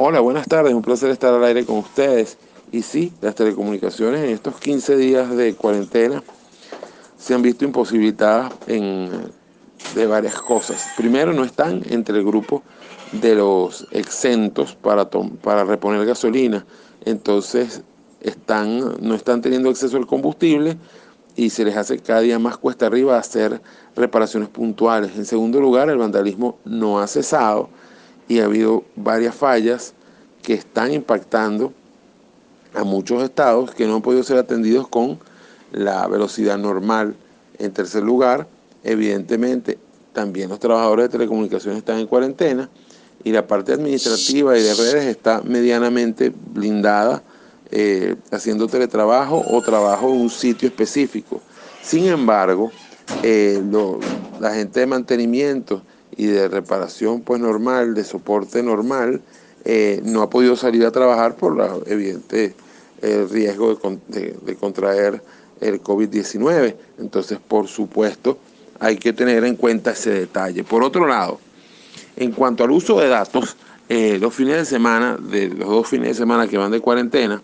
Hola, buenas tardes, un placer estar al aire con ustedes. Y sí, las telecomunicaciones en estos 15 días de cuarentena se han visto imposibilitadas en, de varias cosas. Primero, no están entre el grupo de los exentos para, para reponer gasolina, entonces están, no están teniendo acceso al combustible y se les hace cada día más cuesta arriba hacer reparaciones puntuales. En segundo lugar, el vandalismo no ha cesado y ha habido varias fallas que están impactando a muchos estados que no han podido ser atendidos con la velocidad normal. En tercer lugar, evidentemente, también los trabajadores de telecomunicaciones están en cuarentena y la parte administrativa y de redes está medianamente blindada eh, haciendo teletrabajo o trabajo en un sitio específico. Sin embargo, eh, la gente de mantenimiento y de reparación pues normal, de soporte normal, eh, no ha podido salir a trabajar por la evidente eh, riesgo de, contraer el COVID-19. Entonces, por supuesto, hay que tener en cuenta ese detalle. Por otro lado, en cuanto al uso de datos, eh, los fines de semana, de los dos fines de semana que van de cuarentena,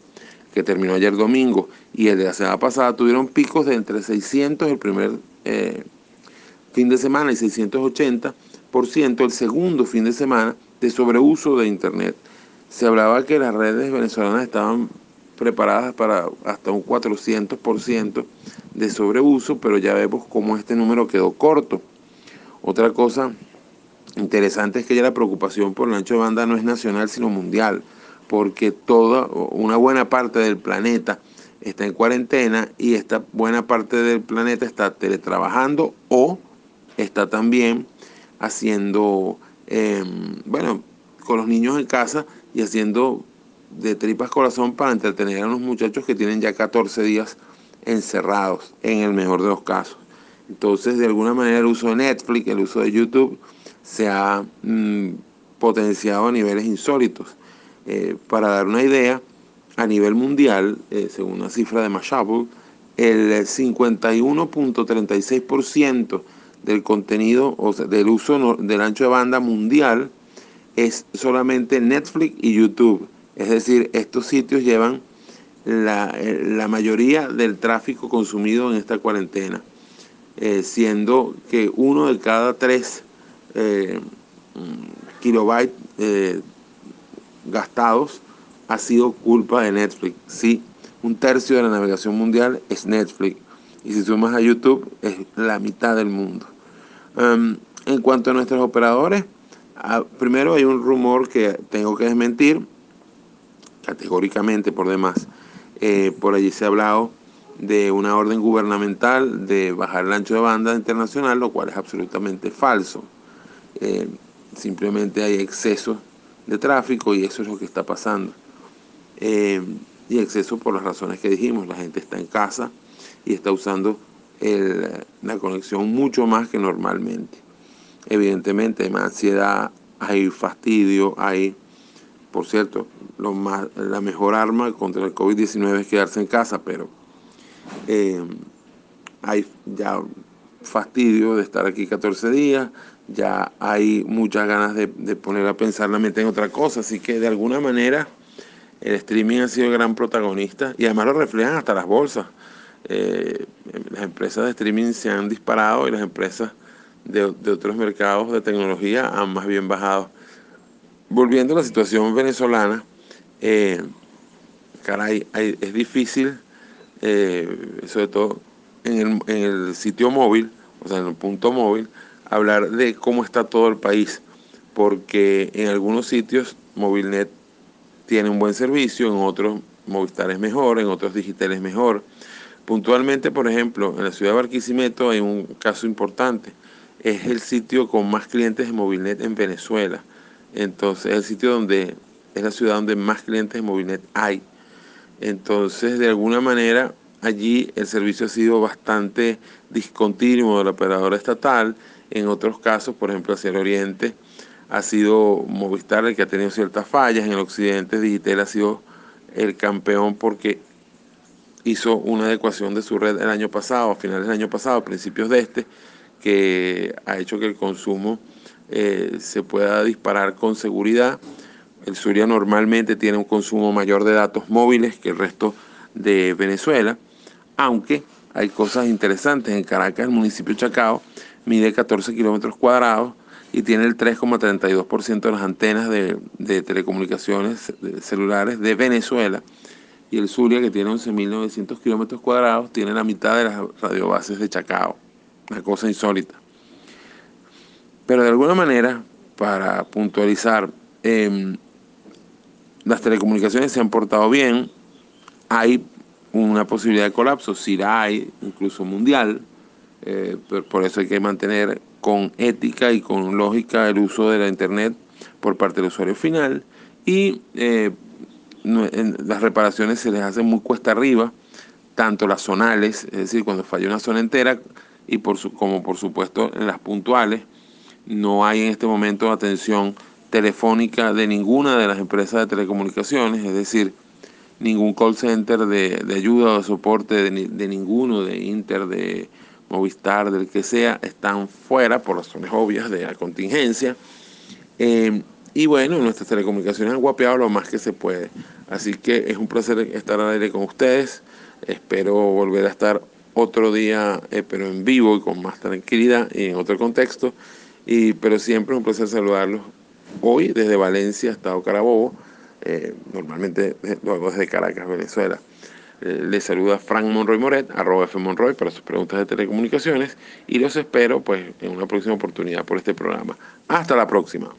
que terminó ayer domingo, y el de la semana pasada, tuvieron picos de entre 600 el primer fin de semana y 680 el segundo fin de semana de sobreuso de Internet. Se hablaba que las redes venezolanas estaban preparadas para hasta un 400% de sobreuso, pero ya vemos cómo este número quedó corto. Otra cosa interesante es que ya la preocupación por el ancho de banda no es nacional, sino mundial, porque toda, una buena parte del planeta está en cuarentena y esta buena parte del planeta está teletrabajando o está también haciendo, em, bueno, con los niños en casa y haciendo de tripas corazón para entretener a unos muchachos que tienen ya 14 días encerrados, en el mejor de los casos. Entonces, de alguna manera, el uso de Netflix, el uso de YouTube, se ha mm, potenciado a niveles insólitos. Eh, para dar una idea, a nivel mundial, eh, según una cifra de Mashable, el 51.36% del contenido, o sea, del uso del ancho de banda mundial es solamente Netflix y YouTube. Es decir, estos sitios llevan la, eh, mayoría del tráfico consumido en esta cuarentena, eh, siendo que uno de cada tres eh, kilobytes gastados ha sido culpa de Netflix. Sí, un tercio de la navegación mundial es Netflix. Y si sumas a YouTube, es la mitad del mundo. Em, en cuanto a nuestros operadores, primero hay un rumor que tengo que desmentir, categóricamente por demás. Eh, por allí se ha hablado de una orden gubernamental de bajar el ancho de banda internacional, lo cual es absolutamente falso. Eh, simplemente hay exceso de tráfico y eso es lo que está pasando. Eh, y exceso por las razones que dijimos, la gente está en casa y está usando la conexión mucho más que normalmente. Evidentemente hay más ansiedad, hay fastidio, hay, por cierto, lo más, la mejor arma contra el COVID-19 es quedarse en casa, pero eh, hay ya fastidio de estar aquí 14 días, ya hay muchas ganas de, de, poner a pensar la mente en otra cosa, así que de alguna manera el streaming ha sido gran protagonista y además lo reflejan hasta las bolsas. Eh, las empresas de streaming se han disparado y las empresas de, otros mercados de tecnología han más bien bajado. Volviendo a la situación venezolana, eh, caray, es difícil, eh, sobre todo en el, en el sitio móvil, o sea, en el punto móvil, hablar de cómo está todo el país, porque en algunos sitios Movilnet tiene un buen servicio, en otros Movistar es mejor, en otros Digital es mejor. Puntualmente, por ejemplo, en la ciudad de Barquisimeto hay un caso importante. Es el sitio con más clientes de Movilnet en Venezuela. Entonces, es el sitio donde es la ciudad donde más clientes de Movilnet hay. Entonces, de alguna manera, allí el servicio ha sido bastante discontinuo de la operadora estatal. En otros casos, por ejemplo, hacia el oriente, ha sido Movistar el que ha tenido ciertas fallas. En el occidente, Digitel ha sido el campeón porque hizo una adecuación de su red el año pasado, a finales del año pasado, a principios de este, que ha hecho que el consumo eh, se pueda disparar con seguridad, El Zulia normalmente tiene un consumo mayor de datos móviles que el resto de Venezuela, aunque hay cosas interesantes. En Caracas, el municipio Chacao mide 14 kilómetros cuadrados y tiene el 3,32% de las antenas de, telecomunicaciones celulares de Venezuela. Y el Zulia, que tiene 11.900 kilómetros cuadrados, tiene la mitad de las radiobases de Chacao. Una cosa insólita. Pero de alguna manera, para puntualizar, em, las telecomunicaciones se han portado bien, hay una posibilidad de colapso, si la hay, incluso mundial, eh, por eso hay que mantener con ética y con lógica el uso de la Internet por parte del usuario final y eh, las reparaciones se les hacen muy cuesta arriba, tanto las zonales, es decir, cuando falla una zona entera, y por su, como por supuesto las puntuales, no hay en este momento atención telefónica de ninguna de las empresas de telecomunicaciones, es decir, ningún call center de, ayuda o de soporte de, ninguno, de Inter, de Movistar, del que sea, están fuera por razones obvias de la contingencia. Eh, y bueno, nuestras telecomunicaciones han guapeado lo más que se puede. Así que es un placer estar al aire con ustedes. Espero volver a estar otro día, eh, pero en vivo y con más tranquilidad y en otro contexto. Y, pero siempre es un placer saludarlos hoy desde Valencia, Estado Carabobo, eh, normalmente luego desde Caracas, Venezuela. Eh, les saluda Frank Monroy Moret, arroba F Monroy para sus preguntas de telecomunicaciones y los espero pues en una próxima oportunidad por este programa. Hasta la próxima.